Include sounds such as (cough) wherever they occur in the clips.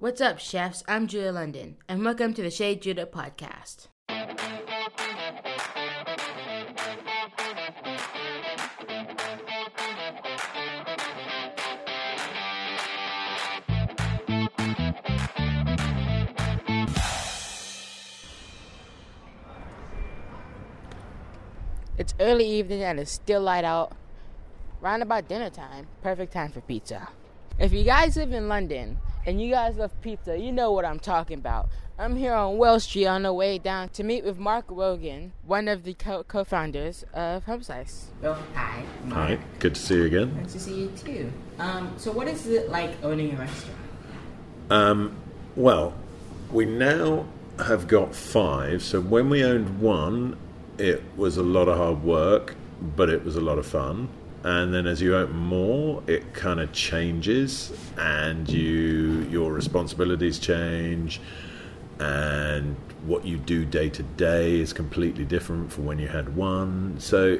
What's up, chefs? I'm Judah London, and welcome to the Chef Judah podcast. It's early evening and it's still light out. Round about dinner time, perfect time for pizza. If you guys live in London and you guys love pizza, you know what I'm talking about. I'm here on Wells Street on the way down to meet with Mark Rogan, one of the co- founders of Home Slice. Oh, hi. Mark. Hi, good to see you again. Nice to see you too. Um, so, what is it like owning a restaurant? Um, well, we now have got five. So, when we owned one, it was a lot of hard work, but it was a lot of fun. And then as you open more, it kind of changes, and you your responsibilities change, and what you do day to day is completely different from when you had one. So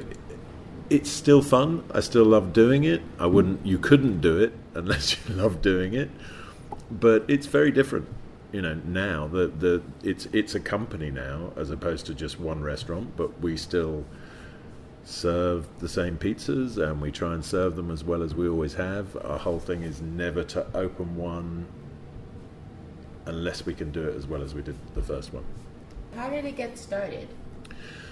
it's still fun. I still love doing it. I wouldn't. You couldn't do it unless you (laughs) love doing it, but it's very different you know now the the it's it's a company now as opposed to just one restaurant but we still serve the same pizzas and we try and serve them as well as we always have. Our whole thing is never to open one unless we can do it as well as we did the first one. How did it get started?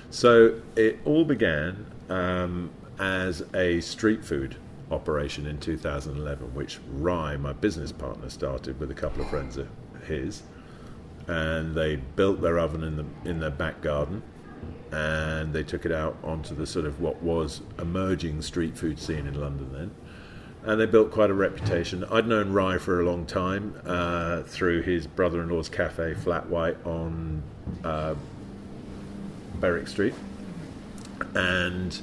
So it all began um, as a street food operation in 2011 which Ry my business partner started with a couple of friends of his, and they built their oven in the in their back garden, and they took it out onto the sort of what was emerging street food scene in London then. And they built quite a reputation. I'd known Ry for a long time uh, through his brother-in-law's cafe, Flat White, on uh, Berwick Street, and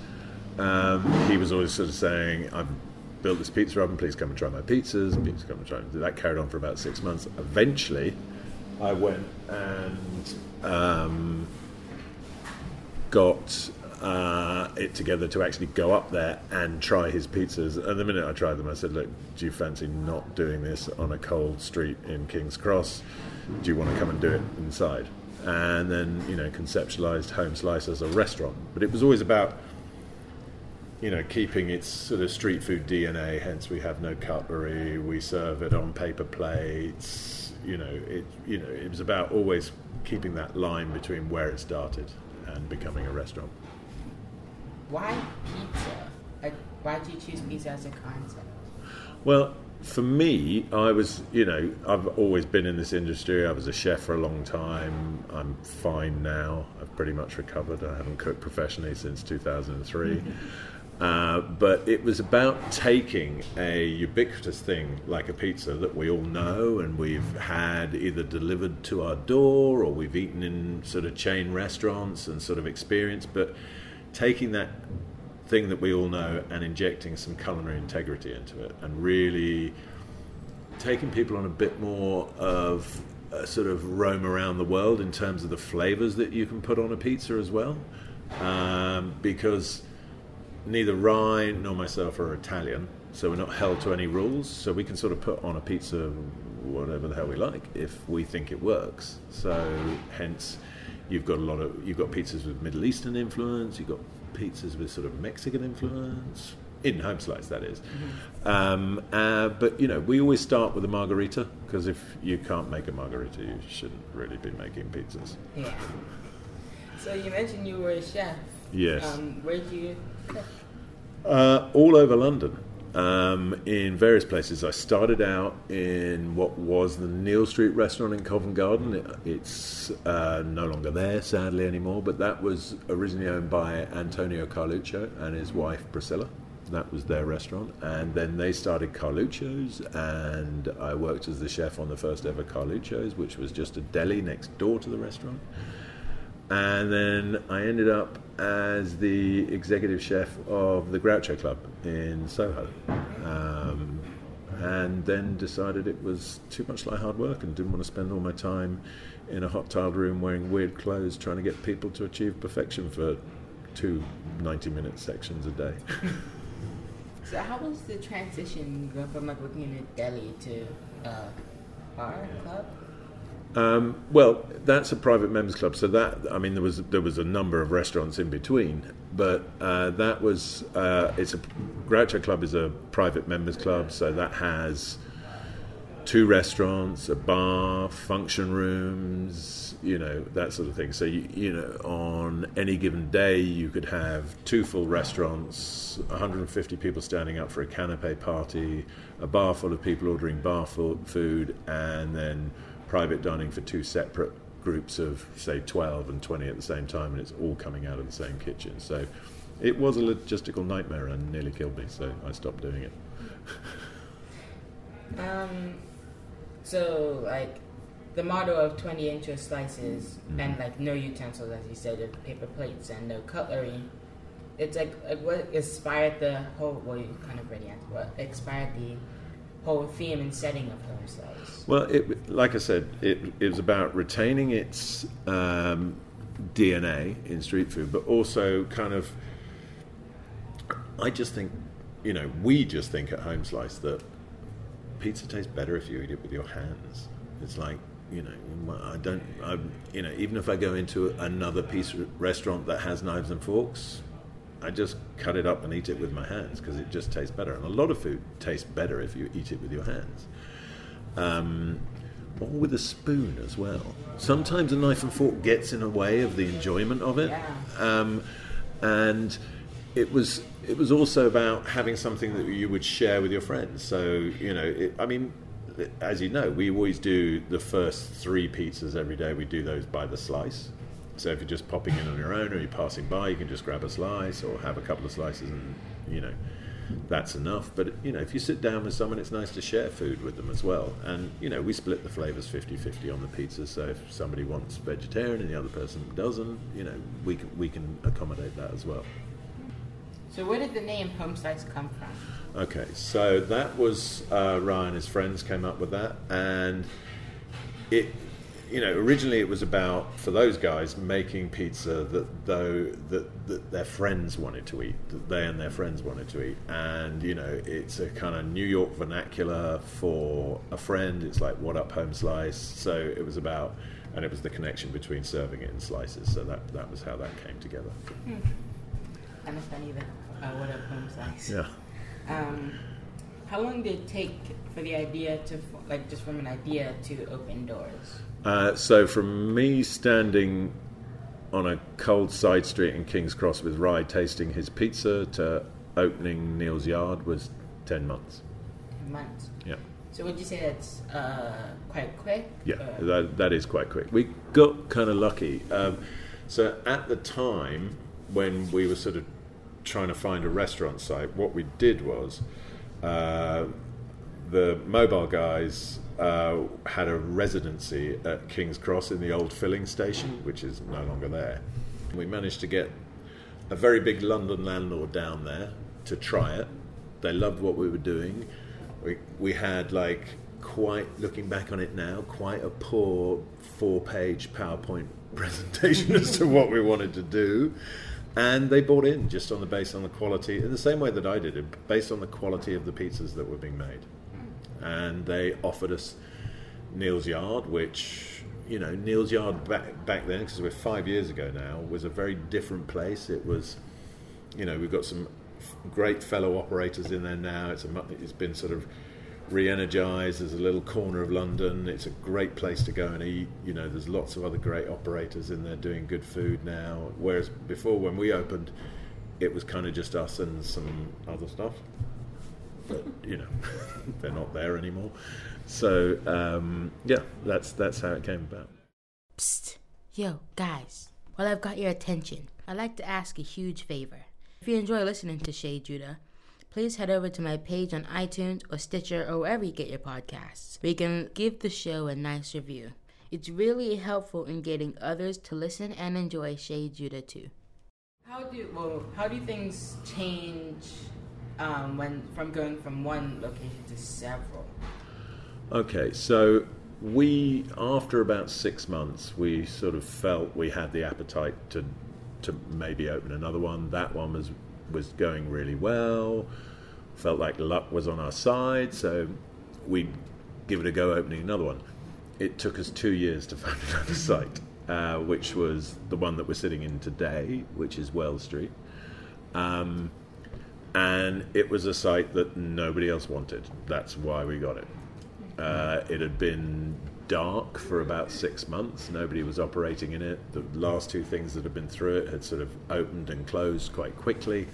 um, he was always sort of saying, "I've built this pizza oven. Please come and try my pizzas. Please come and try. That carried on for about six months. Eventually, I went and um, got uh, it together to actually go up there and try his pizzas. And the minute I tried them, I said, "Look, do you fancy not doing this on a cold street in King's Cross? Do you want to come and do it inside?" And then, you know, conceptualized Home Slice as a restaurant. But it was always about you know, keeping its sort of street food DNA. Hence, we have no cutlery. We serve it on paper plates. You know, it. You know, it was about always keeping that line between where it started and becoming a restaurant. Why pizza? why did you choose pizza as a concept? Well, for me, I was, you know, I've always been in this industry. I was a chef for a long time. I'm fine now. I've pretty much recovered. I haven't cooked professionally since 2003. (laughs) Uh, but it was about taking a ubiquitous thing like a pizza that we all know and we've had either delivered to our door or we've eaten in sort of chain restaurants and sort of experience, but taking that thing that we all know and injecting some culinary integrity into it and really taking people on a bit more of a sort of roam around the world in terms of the flavors that you can put on a pizza as well. Um, because neither Ry nor myself are Italian, so we're not held to any rules. So we can sort of put on a pizza whatever the hell we like if we think it works. So hence, you've got a lot of you've got pizzas with Middle Eastern influence. You've got pizzas with sort of Mexican influence. In home slice, that is. Mm-hmm. Um, uh, but you know, we always start with a margarita because if you can't make a margarita, you shouldn't really be making pizzas. Yeah. So you mentioned you were a chef. Yes. Um, where do you uh, all over London. Um, in various places. I started out in what was the Neal Street restaurant in Covent Garden. It, it's uh, no longer there, sadly, anymore, but that was originally owned by Antonio Carluccio and his wife Priscilla. That was their restaurant. And then they started Carluccio's, and I worked as the chef on the first ever Carluccio's, which was just a deli next door to the restaurant and then I ended up as the executive chef of the Groucho Club in Soho. Um, and then decided it was too much like hard work and didn't want to spend all my time in a hot tiled room wearing weird clothes trying to get people to achieve perfection for two 90 minute sections a day. (laughs) so, how was the transition going from like working in a deli to uh, bar club? Um, well, that's a private members club. So that I mean, there was there was a number of restaurants in between, but uh, that was uh, it's a Groucho Club is a private members club. So that has two restaurants, a bar, function rooms, you know that sort of thing. So you, you know, on any given day, you could have two full restaurants, 150 people standing up for a canapé party, a bar full of people ordering bar food, and then private dining for two separate groups of say 12 and 20 at the same time and it's all coming out of the same kitchen so it was a logistical nightmare and nearly killed me so i stopped doing it (laughs) um, so like the motto of 20 inch slices mm-hmm. and like no utensils as you said of paper plates and no cutlery it's like, like what inspired the whole well you kind of already answered what inspired the whole theme and setting of home slice? Well, it, like I said, it, it was about retaining its um, DNA in street food, but also kind of. I just think, you know, we just think at Home Slice that pizza tastes better if you eat it with your hands. It's like you know, I don't, I, you know, even if I go into another pizza restaurant that has knives and forks, I just cut it up and eat it with my hands because it just tastes better. And a lot of food tastes better if you eat it with your hands. Um, or with a spoon as well. Sometimes a knife and fork gets in the way of the enjoyment of it. Um, and it was it was also about having something that you would share with your friends. So you know, it, I mean, as you know, we always do the first three pizzas every day. We do those by the slice. So if you're just popping in on your own or you're passing by, you can just grab a slice or have a couple of slices and, you know, that's enough. But, you know, if you sit down with someone, it's nice to share food with them as well. And, you know, we split the flavours 50 50 on the pizza. So if somebody wants vegetarian and the other person doesn't, you know, we can, we can accommodate that as well. So where did the name Home Slice come from? Okay, so that was uh, Ryan, his friends came up with that. And it you know, originally it was about for those guys making pizza that though that, that their friends wanted to eat, that they and their friends wanted to eat, and you know, it's a kind of New York vernacular for a friend. It's like what up home slice. So it was about, and it was the connection between serving it in slices. So that that was how that came together. Kind of funny that uh, what up home slice. Yeah. Um, how long did it take for the idea to like just from an idea to open doors? Uh, so from me standing on a cold side street in King's Cross with Ry tasting his pizza to opening Neal's Yard was 10 months. 10 months? Yeah. So would you say that's uh, quite quick? Yeah, that, that is quite quick. We got kind of lucky. Um, so at the time when we were sort of trying to find a restaurant site, what we did was uh, the mobile guys uh, had a residency at King's Cross in the old filling station, which is no longer there. We managed to get a very big London landlord down there to try it. They loved what we were doing. We, we had like quite, looking back on it now, quite a poor four page PowerPoint (laughs) presentation as to what we wanted to do. And they bought in just on the base on the quality, in the same way that I did it, based on the quality of the pizzas that were being made and they offered us Neal's Yard, which you know Neal's Yard back back then, because we're five years ago now, was a very different place. It was, you know, we've got some great fellow operators in there now. It's a it's been sort of re-energized as a little corner of London. It's a great place to go and eat. You know, there's lots of other great operators in there doing good food now. Whereas before, when we opened, it was kind of just us and some other stuff but you know (laughs) they're not there anymore. So um, yeah, that's that's how it came about. Psst, yo guys, while I've got your attention, I'd like to ask a huge favor. If you enjoy listening to Chef Judah, please head over to my page on iTunes or Stitcher or wherever you get your podcasts, We can give the show a nice review. It's really helpful in getting others to listen and enjoy Chef Judah too. How do well? How do things change um, when from going from one location to several? Okay, so we after about six months, we sort of felt we had the appetite to to maybe open another one. That one was was going really well. Felt like luck was on our side, so we give it a go opening another one. It took us two years to (laughs) find another site, uh, which was the one that we're sitting in today, which is Wells Street. Um, and it was a site that nobody else wanted. That's why we got it. Uh, it had been dark for about six months. Nobody was operating in it. The last two things that had been through it had sort of opened and closed quite quickly.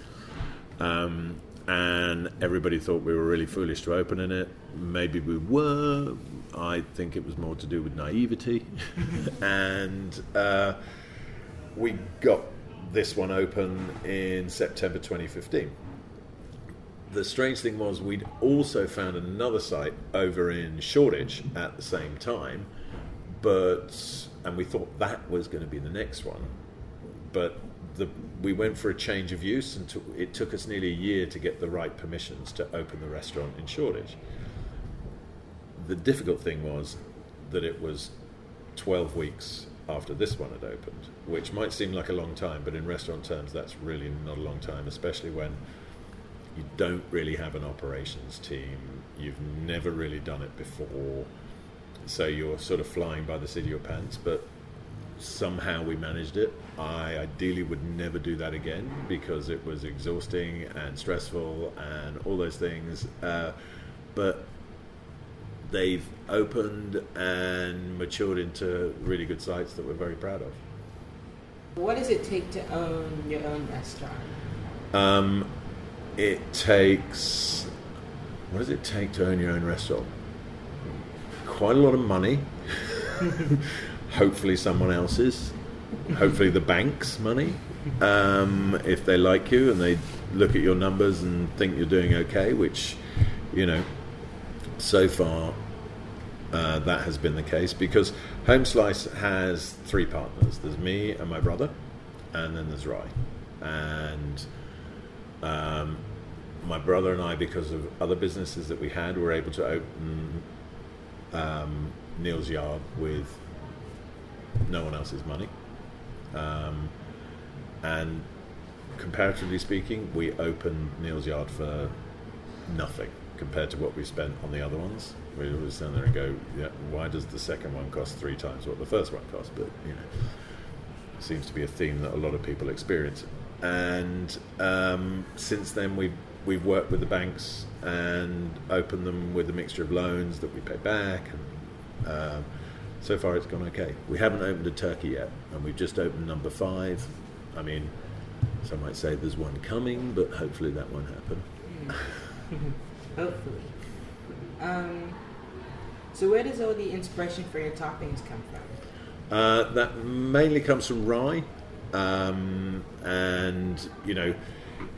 Um, and everybody thought we were really foolish to open in it. Maybe we were. I think it was more to do with naivety. (laughs) and uh, we got this one open in September 2015. The strange thing was, we'd also found another site over in Shoreditch at the same time, but and we thought that was going to be the next one, but the, we went for a change of use, and it took us nearly a year to get the right permissions to open the restaurant in Shoreditch. The difficult thing was that it was 12 weeks after this one had opened, which might seem like a long time, but in restaurant terms, that's really not a long time, especially when you don't really have an operations team, you've never really done it before, so you're sort of flying by the seat of your pants, but somehow we managed it. I ideally would never do that again because it was exhausting and stressful and all those things. Uh, but they've opened and matured into really good sites that we're very proud of. What does it take to own your own restaurant? Um, it takes. What does it take to own your own restaurant? Quite a lot of money. (laughs) Hopefully, someone else's. Hopefully, the bank's money. Um, if they like you and they look at your numbers and think you're doing okay, which, you know, so far uh, that has been the case because Home Slice has three partners. There's me and my brother, and then there's Ry. And um, my brother and I, because of other businesses that we had, were able to open um, Neal's Yard with no one else's money. Um, and comparatively speaking, we opened Neal's Yard for nothing compared to what we spent on the other ones. We always stand there and go, yeah, why does the second one cost three times what the first one cost? But, you know, seems to be a theme that a lot of people experience. And um, since then, we've, we've worked with the banks and opened them with a mixture of loans that we pay back. And uh, so far, it's gone okay. We haven't opened a turkey yet, and we've just opened number five. I mean, some might say there's one coming, but hopefully that won't happen. (laughs) Hopefully. Um, so, where does all the inspiration for your toppings come from? Uh, that mainly comes from Ry, um, and you know,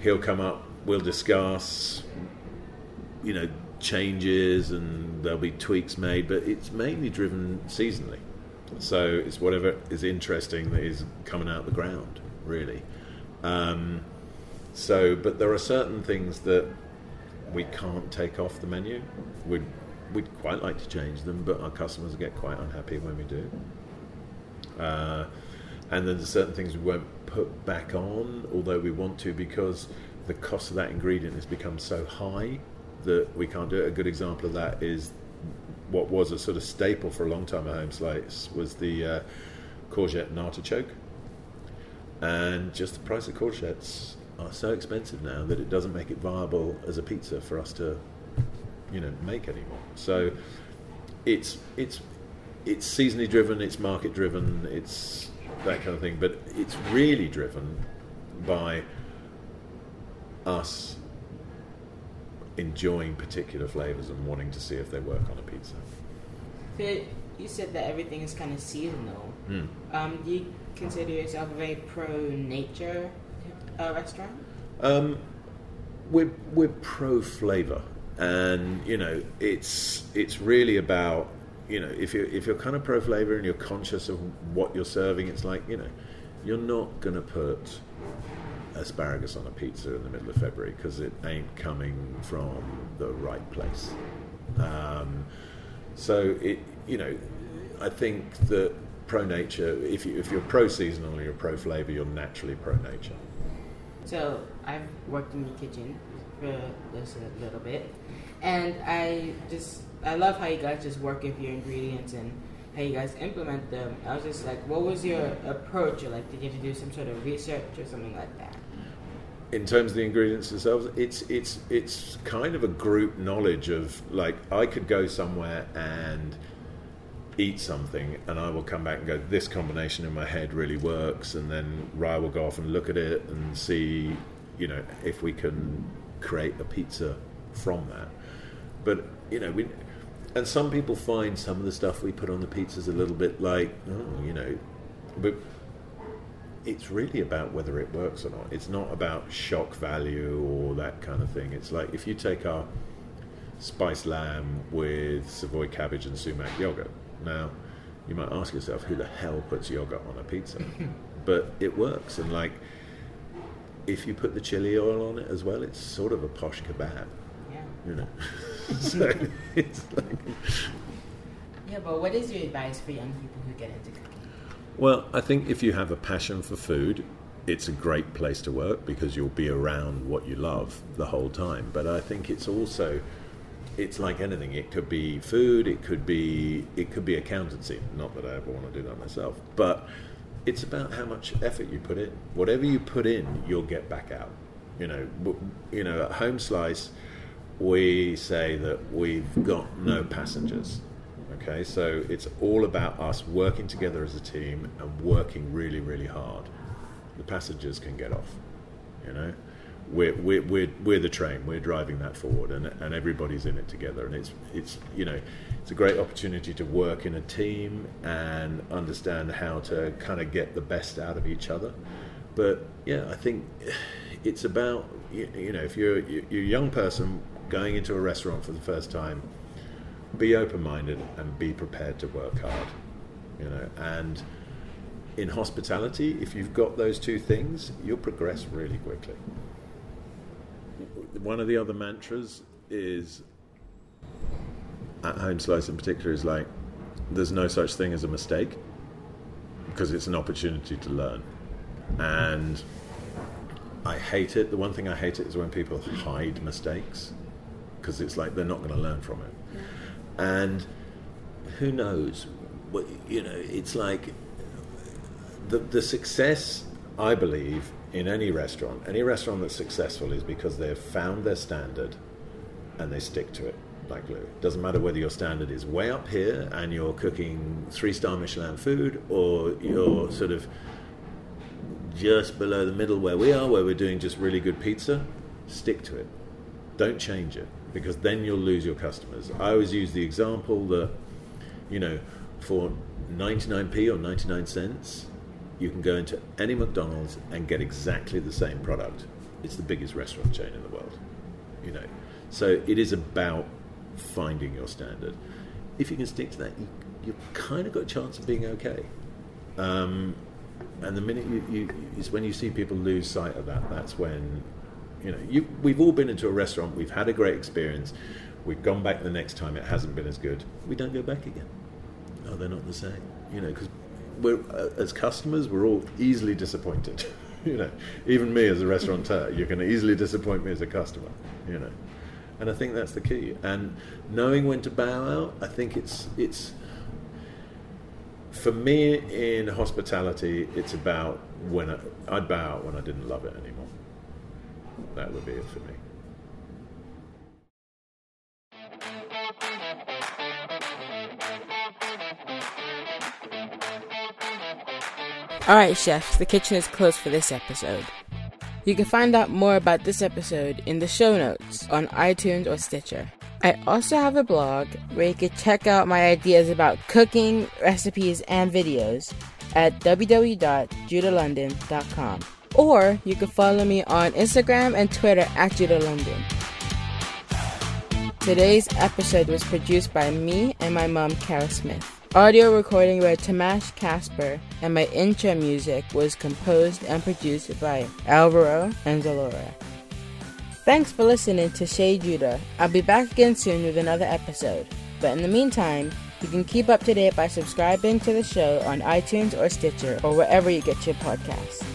he'll come up. We'll discuss, you know, changes, and there'll be tweaks made. But it's mainly driven seasonally, so it's whatever is interesting that is coming out the ground, really. Um, so, but there are certain things that we can't take off the menu. We'd, we'd quite like to change them, but our customers get quite unhappy when we do. Uh, and then there's certain things we won't put back on, although we want to, because the cost of that ingredient has become so high that we can't do it. A good example of that is what was a sort of staple for a long time at Home Slice was the uh, courgette and artichoke. And just the price of courgettes are so expensive now that it doesn't make it viable as a pizza for us to, you know, make anymore. So it's it's it's seasonally driven, it's market driven, it's that kind of thing. But it's really driven by us enjoying particular flavors and wanting to see if they work on a pizza. So you said that everything is kind of seasonal. Mm. Um, do you consider yourself a very pro nature uh, restaurant? Um, we're we're pro flavor, and you know it's it's really about you know if you if you're kind of pro flavor and you're conscious of what you're serving, it's like you know you're not going to put asparagus on a pizza in the middle of February because it ain't coming from the right place. Um, so it you know I think that pro nature if you if you're pro seasonal or you're pro flavor, you're naturally pro nature. So I've worked in the kitchen for just a little bit, and I just I love how you guys just work with your ingredients and how you guys implement them. I was just like, what was your approach? Or like, did you do some sort of research or something like that? in terms of the ingredients themselves, it's it's it's kind of a group knowledge of like I could go somewhere and eat something and I will come back and go this combination in my head really works and then Ryan will go off and look at it and see you know if we can create a pizza from that but you know we and some people find some of the stuff we put on the pizzas a little bit like oh, you know but it's really about whether it works or not. It's not about shock value or that kind of thing. It's like if you take our spiced lamb with Savoy cabbage and sumac yogurt. Now, you might ask yourself, who the hell puts yogurt on a pizza? (laughs) but it works, and like if you put the chili oil on it as well, it's sort of a posh kebab. Yeah. You know, (laughs) (laughs) so it's like. Yeah, but what is your advice for young people who get into cooking? Well, I think if you have a passion for food, it's a great place to work because you'll be around what you love the whole time. But I think it's also it's like anything. It could be food, it could be it could be accountancy. Not that I ever want to do that myself, but it's about how much effort you put in. Whatever you put in, you'll get back out. You know, you know, at Home Slice, we say that we've got no passengers. Okay, so it's all about us working together as a team and working really, really hard. The passengers can get off, you know. We're, we're, we're, we're the train, we're driving that forward, and, and everybody's in it together. And it's, it's, you know, it's a great opportunity to work in a team and understand how to kind of get the best out of each other. But yeah, I think (sighs) it's about, you, you know, if you're, you're a young person going into a restaurant for the first time, be open minded and be prepared to work hard. You know, and in hospitality, if you've got those two things, you'll progress really quickly. One of the other mantras is at Home Slice in particular is like there's no such thing as a mistake because it's an opportunity to learn. And I hate it. The one thing I hate it is when people hide mistakes because it's like they're not going to learn from it and who knows? What, you know, it's like the the success. I believe in any restaurant, any restaurant that's successful is because they've found their standard and they stick to it like glue. Doesn't matter whether your standard is way up here and you're cooking three star Michelin food or you're sort of just below the middle where we are, where we're doing just really good pizza. Stick to it. Don't change it because then you'll lose your customers. I always use the example that, you know, for 99p or 99 cents, you can go into any McDonald's and get exactly the same product. It's the biggest restaurant chain in the world, you know. So it is about finding your standard. If you can stick to that, you, you've kind of got a chance of being okay. Um, and the minute you, you, is when you see people lose sight of that, that's when you know, you, we've all been into a restaurant, we've had a great experience, we've gone back the next time, it hasn't been as good. We don't go back again. Oh, they're not the same. You know, because we're uh, as customers, we're all easily disappointed. (laughs) you know, even me as a restaurateur, you can easily disappoint me as a customer. You know, and I think that's the key. And knowing when to bow out, I think it's it's for me in hospitality, it's about when I, I'd bow out when I didn't love it anymore that would be it for me. Alright, chefs, the kitchen is closed for this episode. You can find out more about this episode in the show notes on iTunes or Stitcher. I also have a blog where you can check out my ideas about cooking, recipes, and videos at www.judalondon.com or you can follow me on Instagram and Twitter at Judah London. Today's episode was produced by me and my mom, Kara Smith. Audio recording by Tamash Casper, and my intro music was composed and produced by Alvaro and Zalora. Thanks for listening to Chef Judah. I'll be back again soon with another episode. But in the meantime, you can keep up to date by subscribing to the show on iTunes or Stitcher or wherever you get your podcasts.